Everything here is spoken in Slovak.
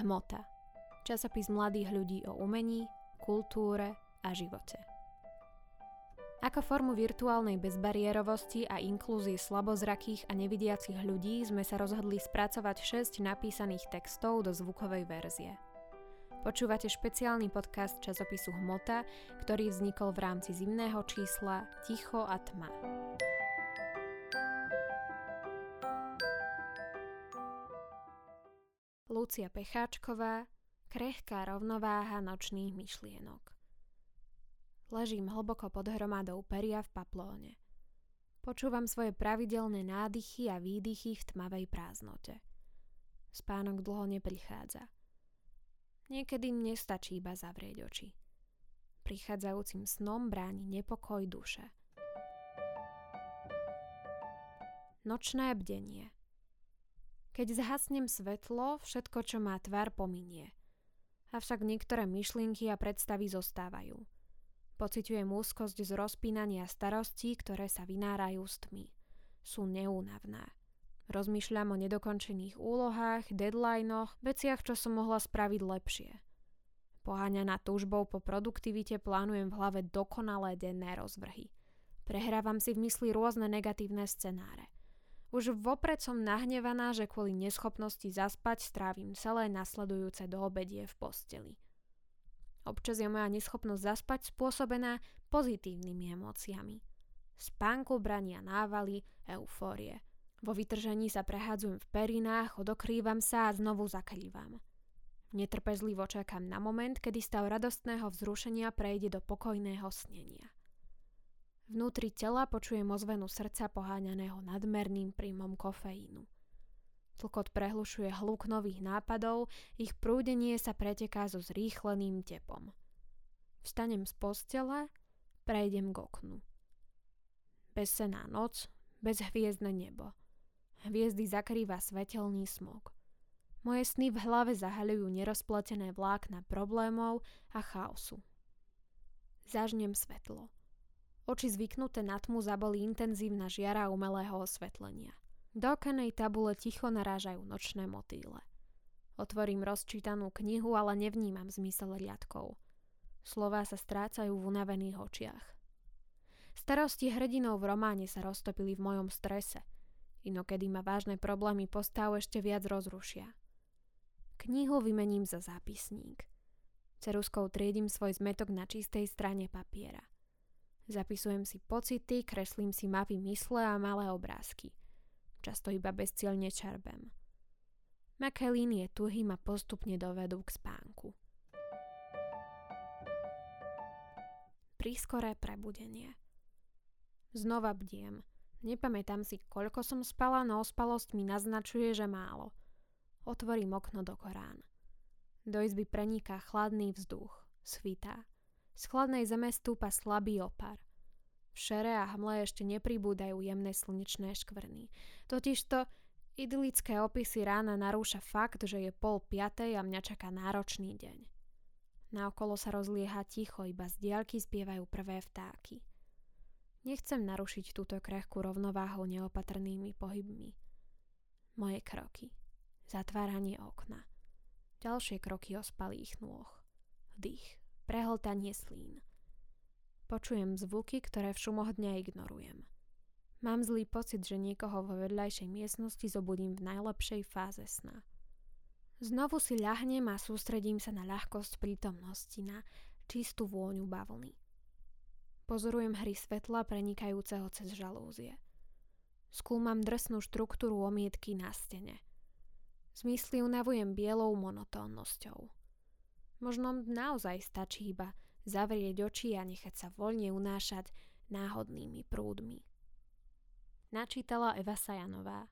Hmota. Časopis mladých ľudí o umení, kultúre a živote. Ako formu virtuálnej bezbariérovosti a inklúzie slabozrakých a nevidiacich ľudí sme sa rozhodli spracovať 6 napísaných textov do zvukovej verzie. Počúvate špeciálny podcast časopisu Hmota, ktorý vznikol v rámci zimného čísla Ticho a tma. Lucia Pecháčková, krehká rovnováha nočných myšlienok. Ležím hlboko pod hromadou peria v paplóne. Počúvam svoje pravidelné nádychy a výdychy v tmavej prázdnote. Spánok dlho neprichádza. Niekedy mne stačí iba zavrieť oči. Prichádzajúcim snom bráni nepokoj duše. Nočné bdenie – keď zhasnem svetlo, všetko, čo má tvar, pominie. Avšak niektoré myšlienky a predstavy zostávajú. Pociťujem úzkosť z rozpínania starostí, ktoré sa vynárajú s tmy. Sú neúnavné. Rozmýšľam o nedokončených úlohách, deadlinoch, veciach, čo som mohla spraviť lepšie. Poháňaná túžbou po produktivite plánujem v hlave dokonalé denné rozvrhy. Prehrávam si v mysli rôzne negatívne scenáre – už vopred som nahnevaná, že kvôli neschopnosti zaspať strávim celé nasledujúce do obedie v posteli. Občas je moja neschopnosť zaspať spôsobená pozitívnymi emóciami. Spánku brania návaly, eufórie. Vo vytržení sa prehádzujem v perinách, odokrývam sa a znovu zakrývam. Netrpezlivo čakám na moment, kedy stav radostného vzrušenia prejde do pokojného snenia. Vnútri tela počujem ozvenu srdca poháňaného nadmerným príjmom kofeínu. Tlkot prehlušuje hluk nových nápadov, ich prúdenie sa preteká so zrýchleným tepom. Vstanem z postele, prejdem k oknu. Bezsená noc, bezhviezdne nebo. Hviezdy zakrýva svetelný smog. Moje sny v hlave zahaľujú nerozpletené vlákna problémov a chaosu. Zažnem svetlo. Oči zvyknuté na tmu zaboli intenzívna žiara umelého osvetlenia. Do okenej tabule ticho narážajú nočné motýle. Otvorím rozčítanú knihu, ale nevnímam zmysel riadkov. Slová sa strácajú v unavených očiach. Starosti hrdinov v románe sa roztopili v mojom strese. Inokedy ma vážne problémy postav ešte viac rozrušia. Knihu vymením za zápisník. Ceruskou triedím svoj zmetok na čistej strane papiera – Zapisujem si pocity, kreslím si mapy mysle a malé obrázky. Často iba bezcielne čarbem. Maké línie tuhy ma postupne dovedú k spánku. Prískoré prebudenie. Znova bdiem. Nepamätám si, koľko som spala, no ospalosť mi naznačuje, že málo. Otvorím okno do Korán. Do izby preniká chladný vzduch. Svitá. Z chladnej zeme stúpa slabý opar. V šere a hmle ešte nepribúdajú jemné slnečné škvrny. Totižto idylické opisy rána narúša fakt, že je pol piatej a mňa čaká náročný deň. Naokolo sa rozlieha ticho, iba z diaľky spievajú prvé vtáky. Nechcem narušiť túto krehkú rovnováhu neopatrnými pohybmi. Moje kroky. Zatváranie okna. Ďalšie kroky ospalých nôh. Dých prehltanie slín. Počujem zvuky, ktoré v šumoch dňa ignorujem. Mám zlý pocit, že niekoho vo vedľajšej miestnosti zobudím v najlepšej fáze sna. Znovu si ľahnem a sústredím sa na ľahkosť prítomnosti, na čistú vôňu bavlny. Pozorujem hry svetla prenikajúceho cez žalúzie. Skúmam drsnú štruktúru omietky na stene. Zmysly unavujem bielou monotónnosťou. Možno naozaj stačí iba zavrieť oči a nechať sa voľne unášať náhodnými prúdmi. Načítala Eva Sajanová